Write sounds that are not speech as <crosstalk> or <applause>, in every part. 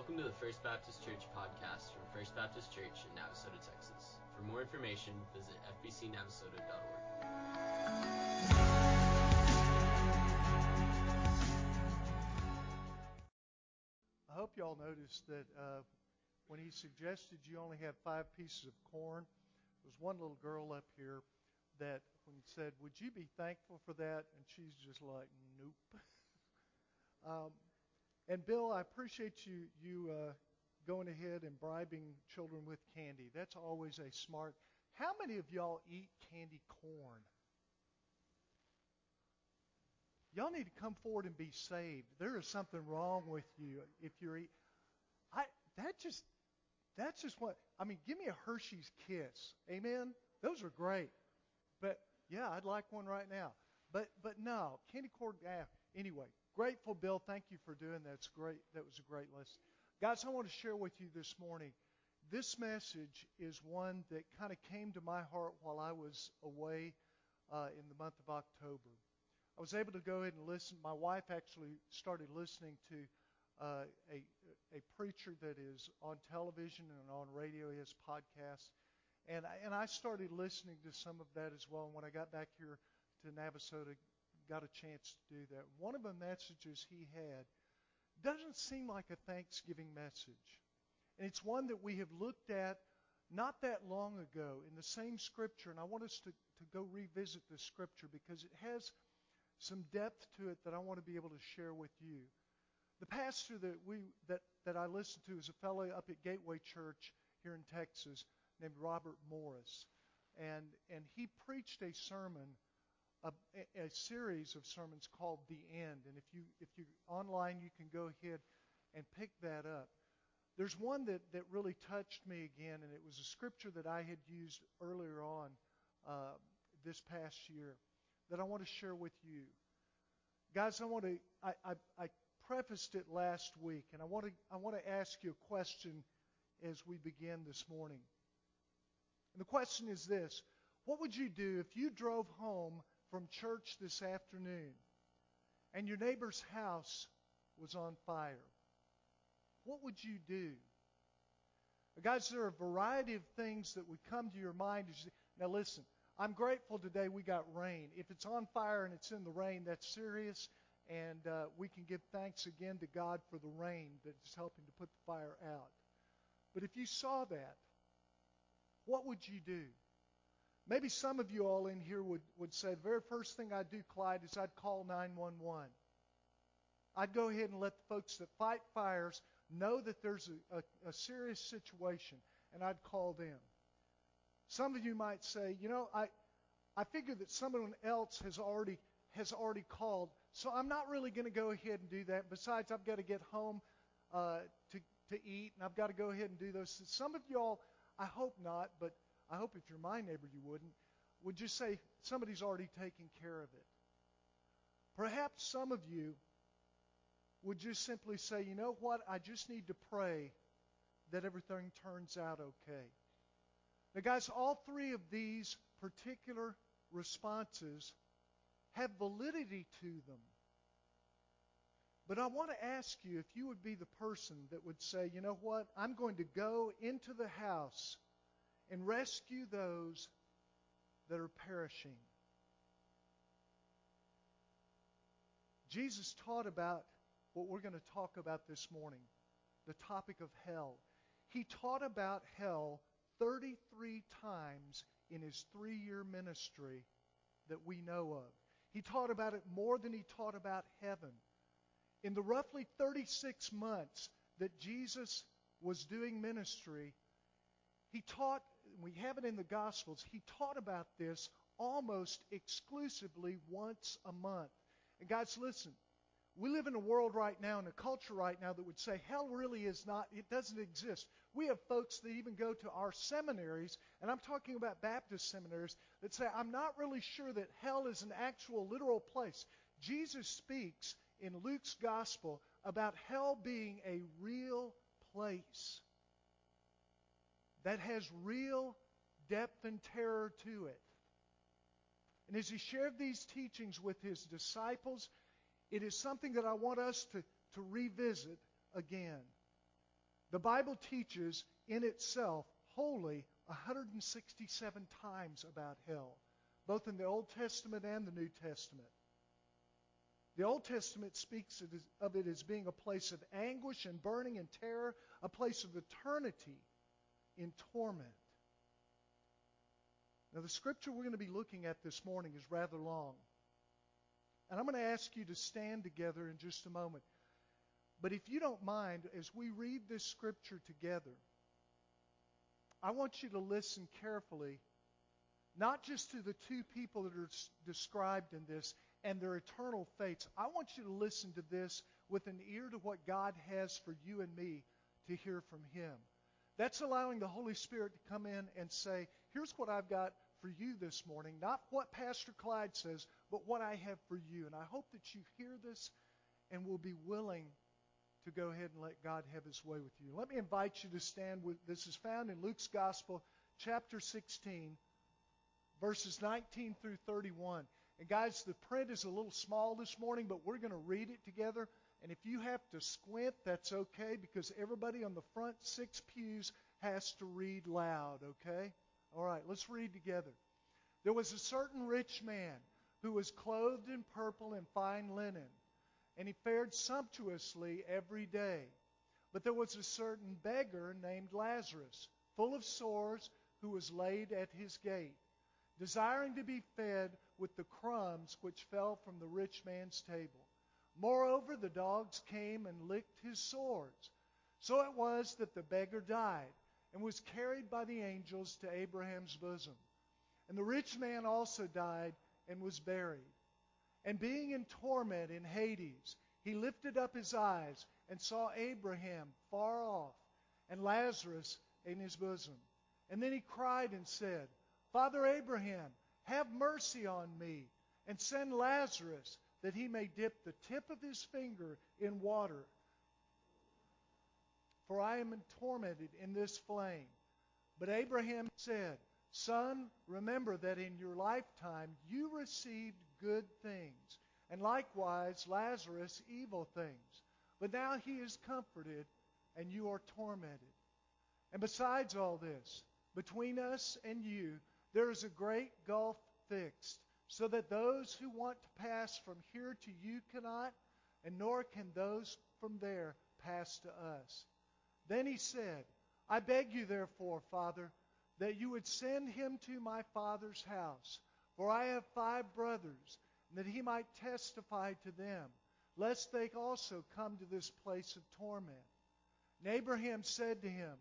Welcome to the First Baptist Church podcast from First Baptist Church in Navasota, Texas. For more information, visit fbcnavasota.org. I hope y'all noticed that uh, when he suggested you only have five pieces of corn, there was one little girl up here that when he said, Would you be thankful for that? And she's just like, Nope. <laughs> um, and Bill, I appreciate you you uh, going ahead and bribing children with candy. That's always a smart. How many of y'all eat candy corn? Y'all need to come forward and be saved. There is something wrong with you if you're eat. I that just that's just what I mean. Give me a Hershey's Kiss, amen. Those are great, but yeah, I'd like one right now. But but no, candy corn. Ah, anyway, grateful, Bill. Thank you for doing that. It's great. That was a great lesson. Guys, I want to share with you this morning. This message is one that kind of came to my heart while I was away uh, in the month of October. I was able to go ahead and listen. My wife actually started listening to uh, a, a preacher that is on television and on radio. He has podcasts. And I, and I started listening to some of that as well. And when I got back here to Navasota, got a chance to do that. One of the messages he had doesn't seem like a Thanksgiving message. And it's one that we have looked at not that long ago in the same scripture. And I want us to, to go revisit this scripture because it has some depth to it that I want to be able to share with you. The pastor that we that, that I listened to is a fellow up at Gateway Church here in Texas named Robert Morris. And and he preached a sermon a, a, series of sermons called The End. And if you if you online, you can go ahead and pick that up. There's one that, that really touched me again, and it was a scripture that I had used earlier on uh, this past year that I want to share with you. Guys, I want to I, I, I prefaced it last week, and I want to I want to ask you a question as we begin this morning. And the question is this What would you do if you drove home from church this afternoon and your neighbor's house was on fire, what would you do? Guys, there are a variety of things that would come to your mind. Now, listen, I'm grateful today we got rain. If it's on fire and it's in the rain, that's serious, and uh, we can give thanks again to God for the rain that's helping to put the fire out. But if you saw that, what would you do? Maybe some of you all in here would, would say, the very first thing I'd do, Clyde, is I'd call 911. I'd go ahead and let the folks that fight fires know that there's a, a, a serious situation, and I'd call them. Some of you might say, you know, I, I figure that someone else has already has already called, so I'm not really going to go ahead and do that. Besides, I've got to get home uh, to to eat, and I've got to go ahead and do those. Some of y'all, I hope not, but I hope if you're my neighbor, you wouldn't, would just say, somebody's already taking care of it. Perhaps some of you would just simply say, you know what, I just need to pray that everything turns out okay. Now, guys, all three of these particular responses have validity to them. But I want to ask you if you would be the person that would say, you know what, I'm going to go into the house and rescue those that are perishing. Jesus taught about what we're going to talk about this morning the topic of hell. He taught about hell 33 times in his three year ministry that we know of. He taught about it more than he taught about heaven. In the roughly 36 months that Jesus was doing ministry, he taught we have it in the Gospels, he taught about this almost exclusively once a month. And guys, listen, we live in a world right now, in a culture right now that would say hell really is not, it doesn't exist. We have folks that even go to our seminaries, and I'm talking about Baptist seminaries, that say, I'm not really sure that hell is an actual literal place. Jesus speaks in Luke's gospel about hell being a real place that has real depth and terror to it. And as he shared these teachings with his disciples, it is something that I want us to, to revisit again. The Bible teaches in itself wholly 167 times about hell, both in the Old Testament and the New Testament. The Old Testament speaks of it as being a place of anguish and burning and terror, a place of eternity in torment. Now, the scripture we're going to be looking at this morning is rather long. And I'm going to ask you to stand together in just a moment. But if you don't mind, as we read this scripture together, I want you to listen carefully, not just to the two people that are described in this and their eternal fates. I want you to listen to this with an ear to what God has for you and me to hear from Him. That's allowing the Holy Spirit to come in and say, Here's what I've got for you this morning. Not what Pastor Clyde says, but what I have for you. And I hope that you hear this and will be willing to go ahead and let God have his way with you. Let me invite you to stand with this is found in Luke's Gospel, chapter 16, verses 19 through 31. And guys, the print is a little small this morning, but we're going to read it together. And if you have to squint, that's okay because everybody on the front six pews has to read loud, okay? All right, let's read together. There was a certain rich man who was clothed in purple and fine linen and he fared sumptuously every day. But there was a certain beggar named Lazarus, full of sores, who was laid at his gate, desiring to be fed with the crumbs which fell from the rich man's table. Moreover, the dogs came and licked his sores. So it was that the beggar died and was carried by the angels to Abraham's bosom. And the rich man also died and was buried. And being in torment in Hades, he lifted up his eyes and saw Abraham far off and Lazarus in his bosom. And then he cried and said, Father Abraham, have mercy on me and send Lazarus that he may dip the tip of his finger in water. For I am tormented in this flame. But Abraham said, Son, remember that in your lifetime you received good things, and likewise Lazarus evil things. But now he is comforted, and you are tormented. And besides all this, between us and you, there is a great gulf fixed, so that those who want to pass from here to you cannot, and nor can those from there pass to us. Then he said, I beg you, therefore, Father, that you would send him to my father's house. For I have five brothers, and that he might testify to them, lest they also come to this place of torment. And Abraham said to him,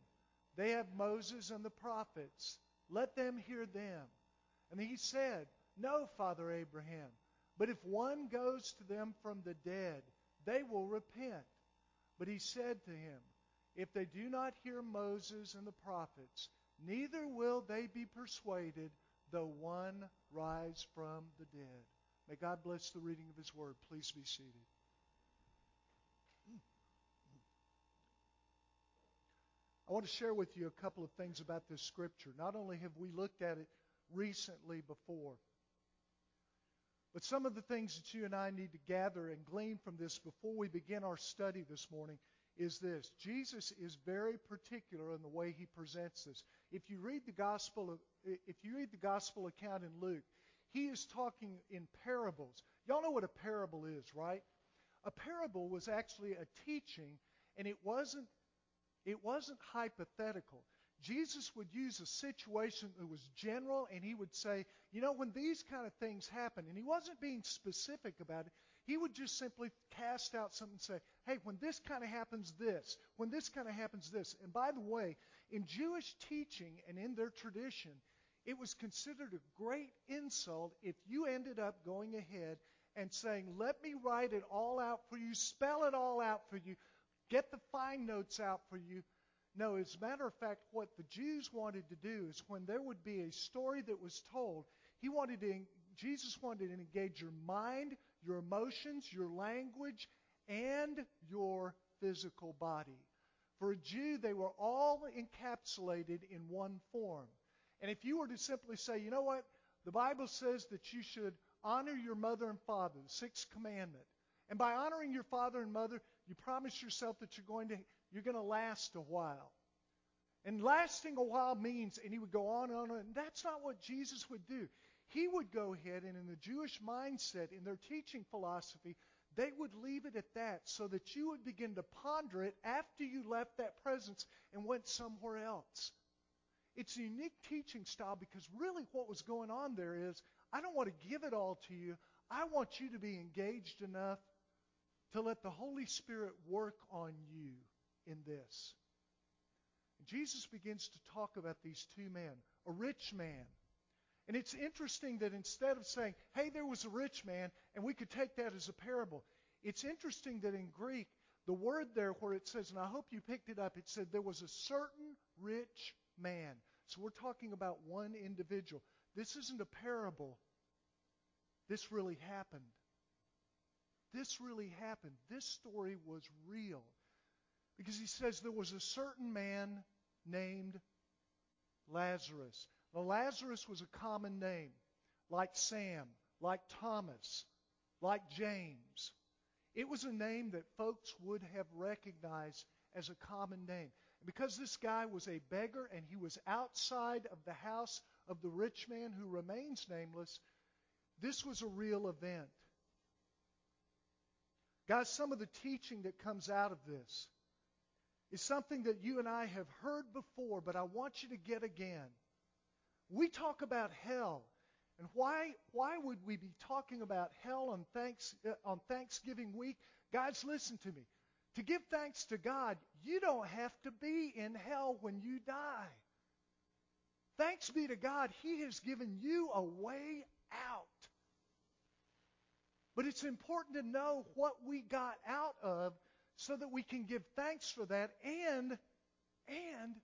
They have Moses and the prophets. Let them hear them. And he said, No, Father Abraham, but if one goes to them from the dead, they will repent. But he said to him, If they do not hear Moses and the prophets, neither will they be persuaded, though one rise from the dead. May God bless the reading of His Word. Please be seated. I want to share with you a couple of things about this scripture. Not only have we looked at it recently before, but some of the things that you and I need to gather and glean from this before we begin our study this morning is this Jesus is very particular in the way he presents this. If you read the gospel if you read the gospel account in Luke, he is talking in parables. Y'all know what a parable is, right? A parable was actually a teaching and it wasn't it wasn't hypothetical. Jesus would use a situation that was general and he would say, you know, when these kind of things happen, and he wasn't being specific about it, he would just simply cast out something and say, hey, when this kind of happens, this. When this kind of happens, this. And by the way, in Jewish teaching and in their tradition, it was considered a great insult if you ended up going ahead and saying, let me write it all out for you, spell it all out for you, get the fine notes out for you. No, as a matter of fact, what the Jews wanted to do is when there would be a story that was told, he wanted to, Jesus wanted to engage your mind, your emotions, your language, and your physical body. For a Jew, they were all encapsulated in one form. And if you were to simply say, you know what, the Bible says that you should honor your mother and father, the sixth commandment, And by honoring your father and mother, you promise yourself that you're going to you're going to last a while. And lasting a while means, and he would go on and on, and that's not what Jesus would do. He would go ahead and in the Jewish mindset, in their teaching philosophy, they would leave it at that so that you would begin to ponder it after you left that presence and went somewhere else. It's a unique teaching style because really what was going on there is I don't want to give it all to you. I want you to be engaged enough to let the Holy Spirit work on you in this. Jesus begins to talk about these two men, a rich man. And it's interesting that instead of saying, hey, there was a rich man, and we could take that as a parable, it's interesting that in Greek, the word there where it says, and I hope you picked it up, it said there was a certain rich man. So we're talking about one individual. This isn't a parable. This really happened. This really happened. This story was real. Because he says there was a certain man named Lazarus. Now, Lazarus was a common name, like Sam, like Thomas, like James. It was a name that folks would have recognized as a common name. And Because this guy was a beggar and he was outside of the house of the rich man who remains nameless, this was a real event. Guys, some of the teaching that comes out of this is something that you and I have heard before, but I want you to get again. We talk about hell. And why, why would we be talking about hell on, thanks, uh, on Thanksgiving week? Guys, listen to me. To give thanks to God, you don't have to be in hell when you die. Thanks be to God, He has given you a way out. But it's important to know what we got out of so that we can give thanks for that and and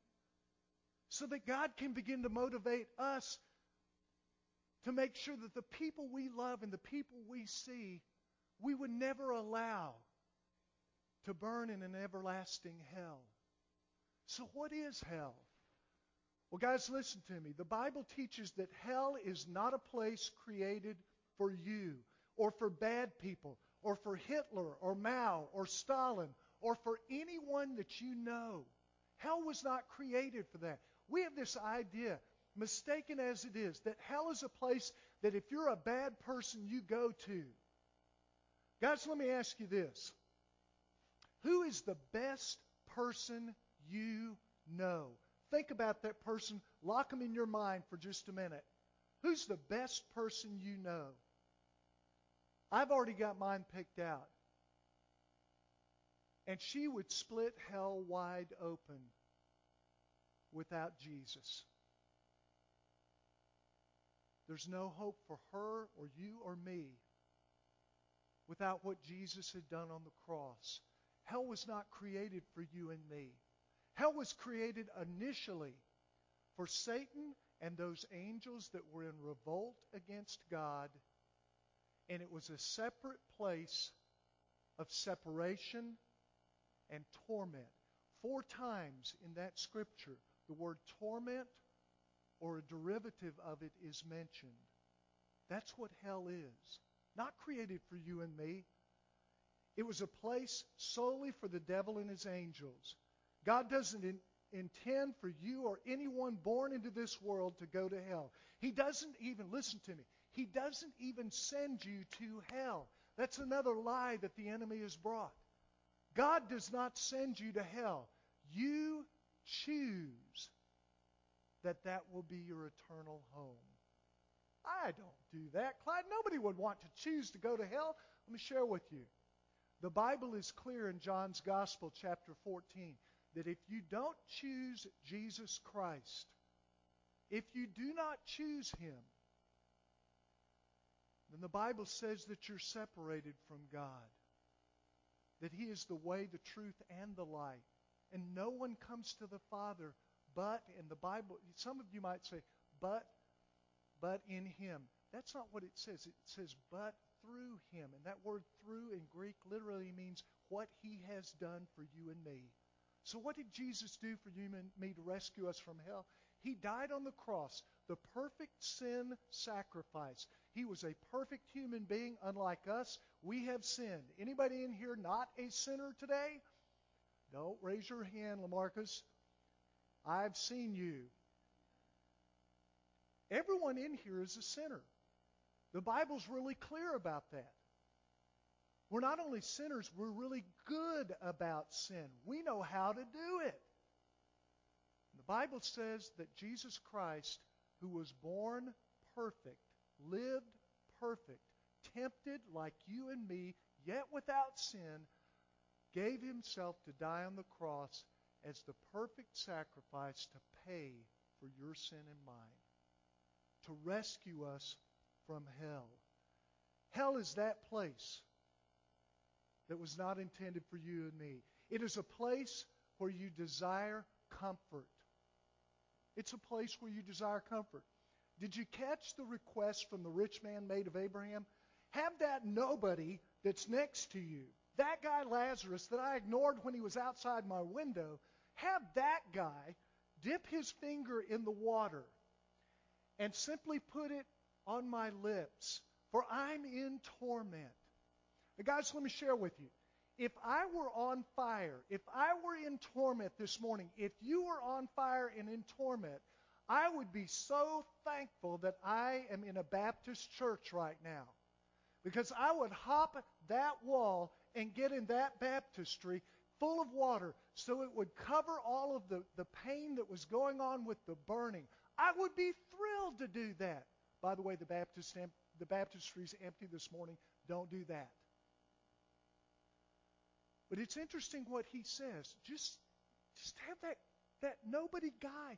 so that God can begin to motivate us to make sure that the people we love and the people we see we would never allow to burn in an everlasting hell. So what is hell? Well, guys, listen to me. The Bible teaches that hell is not a place created for you or for bad people or for Hitler or Mao or Stalin or for anyone that you know. Hell was not created for that. We have this idea, mistaken as it is, that hell is a place that if you're a bad person, you go to. Guys, let me ask you this. Who is the best person you know? Think about that person. Lock them in your mind for just a minute. Who's the best person you know? I've already got mine picked out. And she would split hell wide open without Jesus. There's no hope for her or you or me without what Jesus had done on the cross. Hell was not created for you and me. Hell was created initially for Satan and those angels that were in revolt against God and it was a separate place of separation and torment. Four times in that scripture, the word torment or a derivative of it is mentioned. That's what hell is. Not created for you and me. It was a place solely for the devil and his angels. God doesn't in, intend for you or anyone born into this world to go to hell. He doesn't even, listen to me, he doesn't even send you to hell. That's another lie that the enemy has brought. God does not send you to hell. You choose that that will be your eternal home. I don't do that, Clyde. Nobody would want to choose to go to hell. Let me share with you. The Bible is clear in John's Gospel, chapter 14, that if you don't choose Jesus Christ, if you do not choose Him, then the Bible says that you're separated from God, that He is the way, the truth, and the light. And no one comes to the Father but, in the Bible, some of you might say, but, but in Him. That's not what it says. It says, but through Him. And that word through in Greek literally means what He has done for you and me. So, what did Jesus do for you and me to rescue us from hell? He died on the cross, the perfect sin sacrifice. He was a perfect human being, unlike us. We have sinned. Anybody in here not a sinner today? Don't raise your hand, Lamarcus. I've seen you. Everyone in here is a sinner. The Bible's really clear about that. We're not only sinners, we're really good about sin. We know how to do it. The Bible says that Jesus Christ, who was born perfect, lived perfect, tempted like you and me, yet without sin, gave himself to die on the cross as the perfect sacrifice to pay for your sin and mine, to rescue us from hell. Hell is that place that was not intended for you and me. It is a place where you desire comfort. It's a place where you desire comfort. Did you catch the request from the rich man made of Abraham? Have that nobody that's next to you, that guy Lazarus that I ignored when he was outside my window, have that guy dip his finger in the water and simply put it on my lips, for I'm in torment. Now, guys, let me share with you. If I were on fire, if I were in torment this morning, if you were on fire and in torment, I would be so thankful that I am in a Baptist church right now. Because I would hop that wall and get in that baptistry full of water so it would cover all of the, the pain that was going on with the burning. I would be thrilled to do that. By the way, the Baptist the baptistry is empty this morning. Don't do that. But it's interesting what he says. Just just have that that nobody guy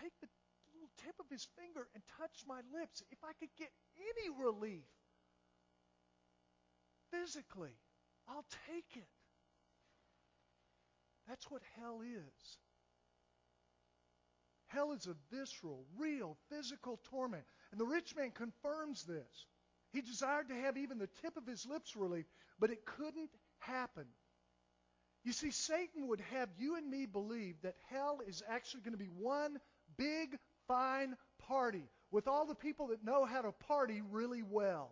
take the little tip of his finger and touch my lips. If I could get any relief physically, I'll take it. That's what hell is. Hell is a visceral, real, physical torment. And the rich man confirms this. He desired to have even the tip of his lips relieved, but it couldn't happen. You see, Satan would have you and me believe that hell is actually going to be one big, fine party with all the people that know how to party really well.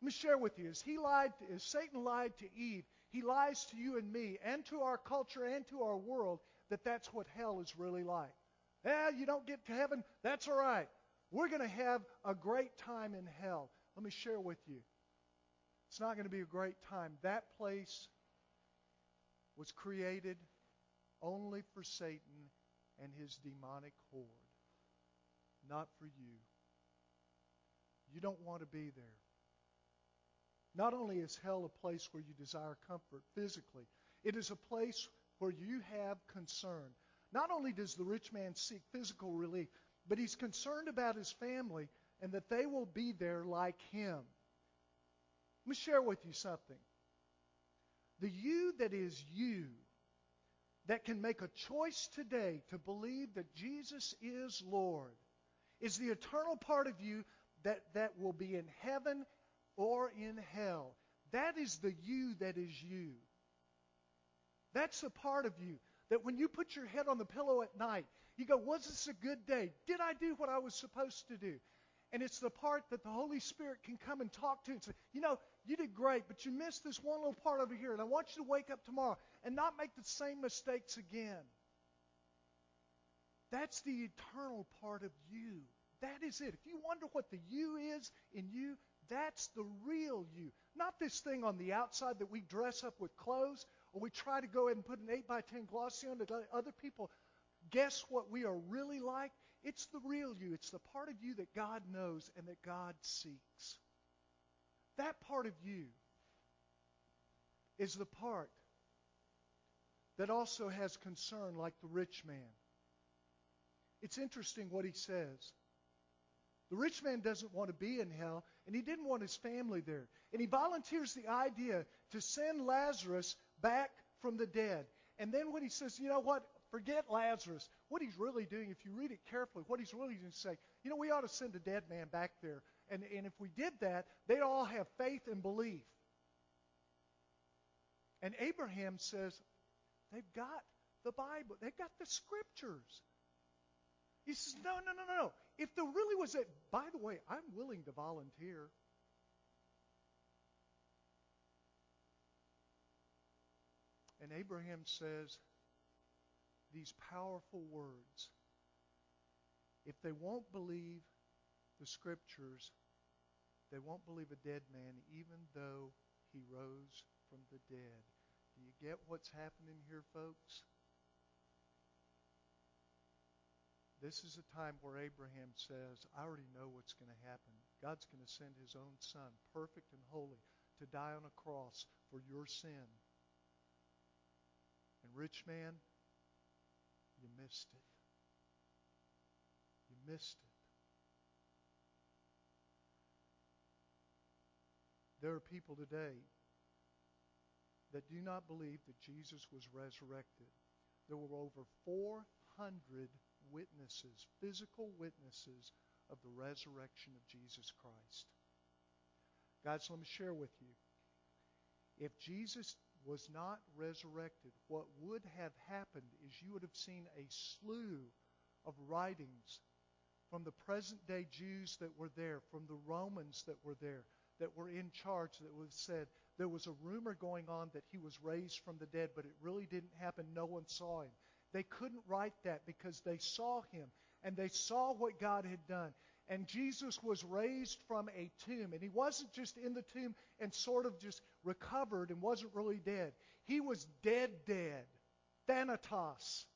Let me share with you. As he lied, as Satan lied to Eve, he lies to you and me and to our culture and to our world that that's what hell is really like. Yeah, you don't get to heaven. That's all right. We're going to have a great time in hell. Let me share with you. It's not going to be a great time. That place was created only for Satan and his demonic horde, not for you. You don't want to be there. Not only is hell a place where you desire comfort physically, it is a place where you have concern. Not only does the rich man seek physical relief, but he's concerned about his family and that they will be there like him. Let me share with you something. The you that is you, that can make a choice today to believe that Jesus is Lord, is the eternal part of you that, that will be in heaven or in hell. That is the you that is you. That's the part of you that when you put your head on the pillow at night, you go, Was this a good day? Did I do what I was supposed to do? And it's the part that the Holy Spirit can come and talk to and say, You know, you did great, but you missed this one little part over here, and I want you to wake up tomorrow and not make the same mistakes again. That's the eternal part of you. That is it. If you wonder what the you is in you, that's the real you. Not this thing on the outside that we dress up with clothes or we try to go ahead and put an 8 by 10 glossy on to let other people guess what we are really like. It's the real you. It's the part of you that God knows and that God seeks. That part of you is the part that also has concern like the rich man. It's interesting what he says. The rich man doesn't want to be in hell, and he didn't want his family there. And he volunteers the idea to send Lazarus back from the dead. And then when he says, you know what, forget Lazarus, what he's really doing, if you read it carefully, what he's really going to say, you know, we ought to send a dead man back there. And, and if we did that, they'd all have faith and belief. And Abraham says, they've got the Bible, they've got the scriptures. He says, no, no, no, no, no. If there really was a, by the way, I'm willing to volunteer. And Abraham says these powerful words. If they won't believe the scriptures, they won't believe a dead man, even though he rose from the dead. Do you get what's happening here, folks? This is a time where Abraham says, I already know what's going to happen. God's going to send his own son, perfect and holy, to die on a cross for your sin. And rich man, you missed it. You missed it. There are people today that do not believe that Jesus was resurrected. There were over 400 witnesses, physical witnesses of the resurrection of Jesus Christ. Guys, let me share with you. If Jesus was not resurrected, what would have happened is you would have seen a slew of writings from the present day Jews that were there, from the Romans that were there, that were in charge, that would have said there was a rumor going on that he was raised from the dead, but it really didn't happen. No one saw him. They couldn't write that because they saw him and they saw what God had done. And Jesus was raised from a tomb. And he wasn't just in the tomb and sort of just recovered and wasn't really dead. He was dead, dead. Thanatos.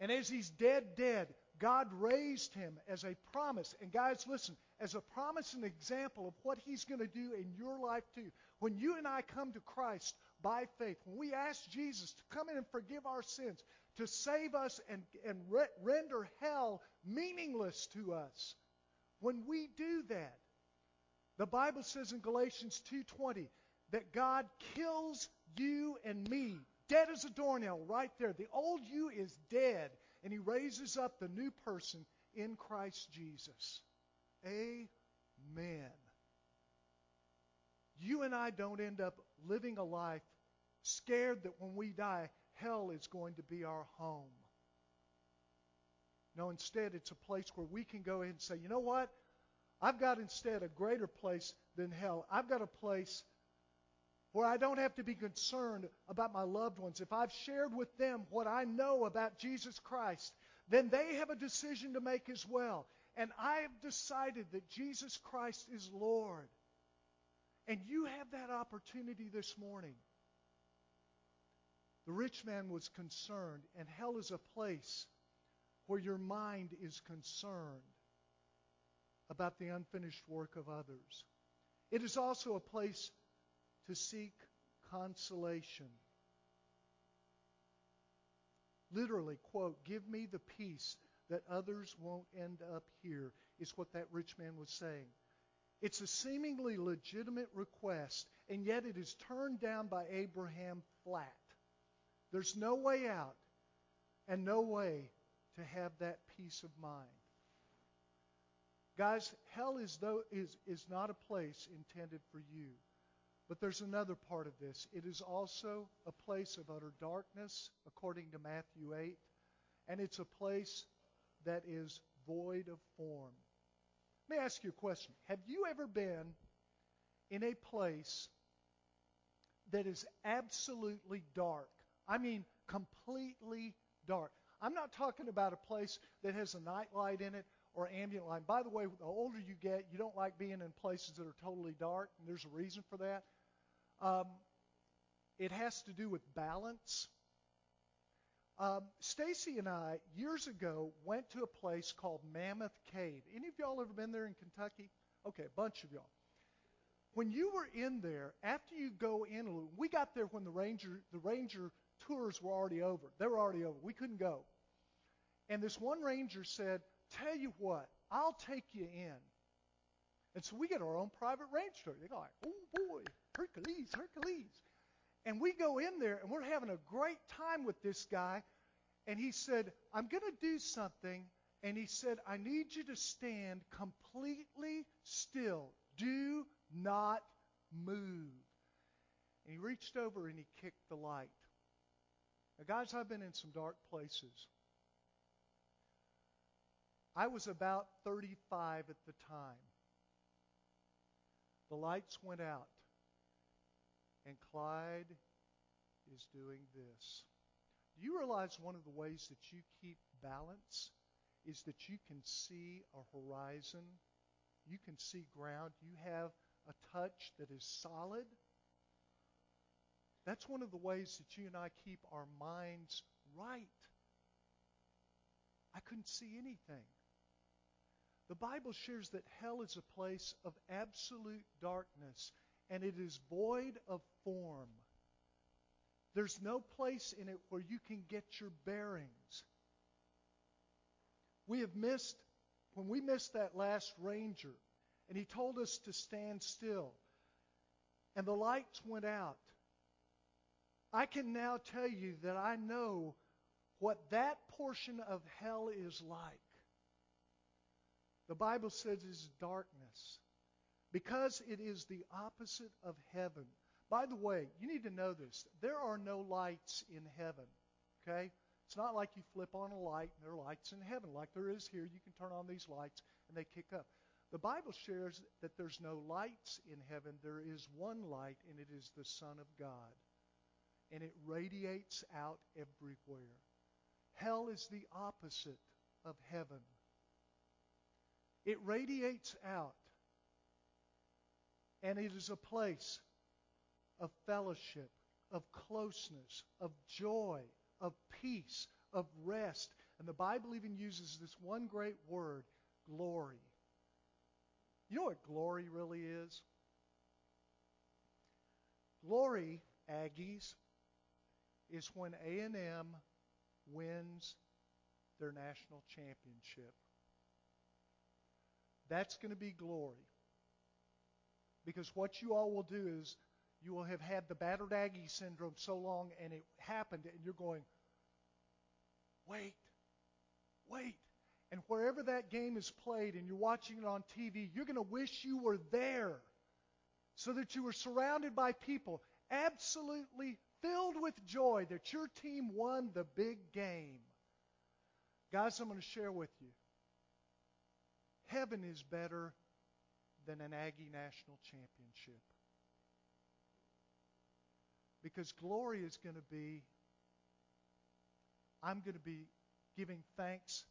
And as he's dead, dead, God raised him as a promise. And guys, listen, as a promise and example of what he's going to do in your life too. When you and I come to Christ by faith, when we ask Jesus to come in and forgive our sins, to save us and, and re- render hell meaningless to us, when we do that, the Bible says in Galatians 2:20 that God kills you and me, dead as a doornail, right there. The old you is dead, and He raises up the new person in Christ Jesus. Amen. You and I don't end up living a life scared that when we die, hell is going to be our home. No, instead, it's a place where we can go in and say, you know what? I've got instead a greater place than hell. I've got a place where I don't have to be concerned about my loved ones. If I've shared with them what I know about Jesus Christ, then they have a decision to make as well. And I have decided that Jesus Christ is Lord. And you have that opportunity this morning. The rich man was concerned, and hell is a place where your mind is concerned about the unfinished work of others. It is also a place to seek consolation. Literally, quote, give me the peace that others won't end up here, is what that rich man was saying. It's a seemingly legitimate request, and yet it is turned down by Abraham flat. There's no way out and no way to have that peace of mind. Guys, hell is, though, is, is not a place intended for you. But there's another part of this. It is also a place of utter darkness, according to Matthew 8, and it's a place that is void of form. Let me ask you a question. Have you ever been in a place that is absolutely dark? I mean, completely dark. I'm not talking about a place that has a night light in it or ambient light. By the way, the older you get, you don't like being in places that are totally dark, and there's a reason for that. Um, it has to do with balance. Um, Stacy and I, years ago, went to a place called Mammoth Cave. Any of y'all ever been there in Kentucky? Okay, a bunch of y'all. When you were in there, after you go in, we got there when the ranger the ranger tours were already over. They were already over. We couldn't go. And this one ranger said, "Tell you what, I'll take you in." And so we get our own private ranger. They go like, "Oh boy, Hercules, Hercules." And we go in there and we're having a great time with this guy. And he said, I'm going to do something. And he said, I need you to stand completely still. Do not move. And he reached over and he kicked the light. Now, guys, I've been in some dark places. I was about 35 at the time. The lights went out, and Clyde is doing this. Do you realize one of the ways that you keep balance is that you can see a horizon? You can see ground. You have a touch that is solid. That's one of the ways that you and I keep our minds right. I couldn't see anything. The Bible shares that hell is a place of absolute darkness and it is void of form. There's no place in it where you can get your bearings. We have missed, when we missed that last ranger, and he told us to stand still, and the lights went out. I can now tell you that I know what that portion of hell is like. The Bible says it's darkness because it is the opposite of heaven. By the way, you need to know this. There are no lights in heaven. Okay? It's not like you flip on a light and there are lights in heaven like there is here. You can turn on these lights and they kick up. The Bible shares that there's no lights in heaven. There is one light, and it is the Son of God. And it radiates out everywhere. Hell is the opposite of heaven. It radiates out. And it is a place of fellowship, of closeness, of joy, of peace, of rest. And the Bible even uses this one great word, glory. You know what glory really is? Glory, Aggies, is when A&M wins their national championship. That's going to be glory. Because what you all will do is you will have had the battered Aggie syndrome so long and it happened and you're going, wait, wait. And wherever that game is played and you're watching it on TV, you're going to wish you were there so that you were surrounded by people absolutely filled with joy that your team won the big game. Guys, I'm going to share with you. Heaven is better than an Aggie National Championship. Because glory is going to be, I'm going to be giving thanks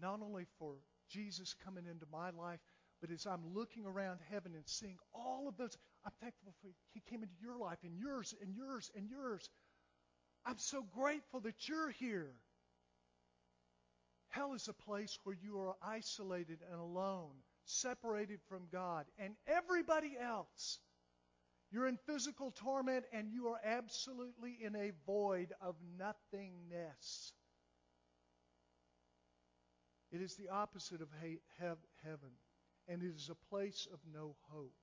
not only for Jesus coming into my life, but as I'm looking around heaven and seeing all of those, I'm thankful for He came into your life and yours and yours and yours. I'm so grateful that you're here. Hell is a place where you are isolated and alone, separated from God and everybody else. You're in physical torment and you are absolutely in a void of nothingness. It is the opposite of heaven, and it is a place of no hope.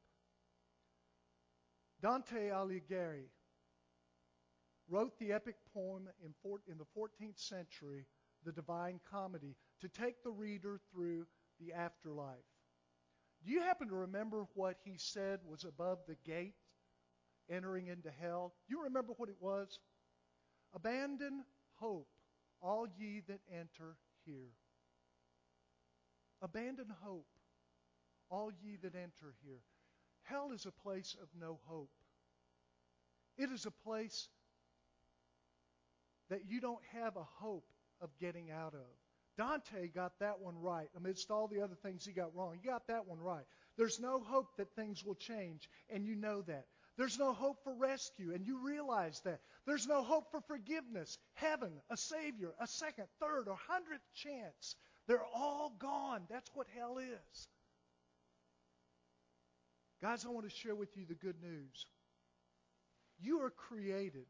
Dante Alighieri wrote the epic poem in, in the 14th century, The Divine Comedy, to take the reader through the afterlife. Do you happen to remember what he said was above the gate entering into hell? You remember what it was? Abandon hope, all ye that enter here. Abandon hope, all ye that enter here. Hell is a place of no hope. It is a place that you don't have a hope of getting out of. Dante got that one right amidst all the other things he got wrong. He got that one right. There's no hope that things will change, and you know that. There's no hope for rescue, and you realize that. There's no hope for forgiveness, heaven, a Savior, a second, third, or hundredth chance. They're all gone. That's what hell is. Guys, I want to share with you the good news. You are created.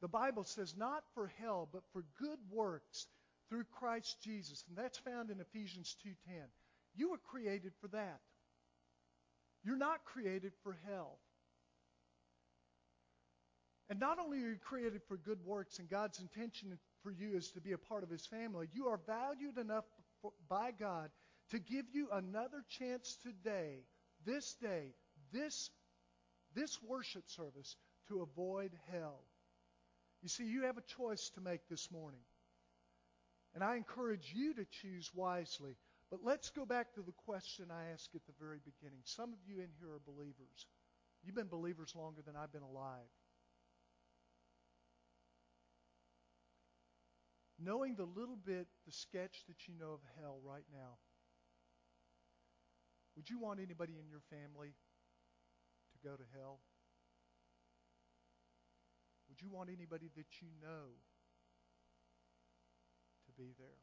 The Bible says not for hell, but for good works through Christ Jesus. And that's found in Ephesians 2:10. You were created for that. You're not created for hell. And not only are you created for good works, and God's intention for you is to be a part of His family, you are valued enough by God to give you another chance today, this day, this, this worship service, to avoid hell. You see, you have a choice to make this morning. And I encourage you to choose wisely. But let's go back to the question I asked at the very beginning. Some of you in here are believers. You've been believers longer than I've been alive. Knowing the little bit, the sketch that you know of hell right now, would you want anybody in your family to go to hell? Would you want anybody that you know to be there?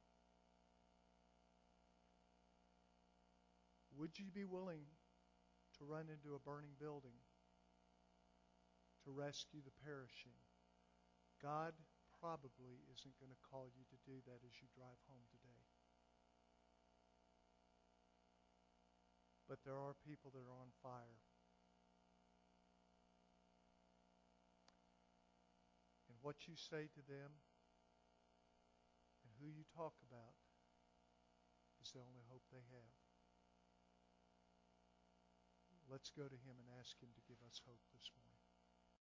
Would you be willing to run into a burning building to rescue the perishing? God probably isn't going to call you to do that as you drive home today. But there are people that are on fire. And what you say to them and who you talk about is the only hope they have. Let's go to him and ask him to give us hope this morning.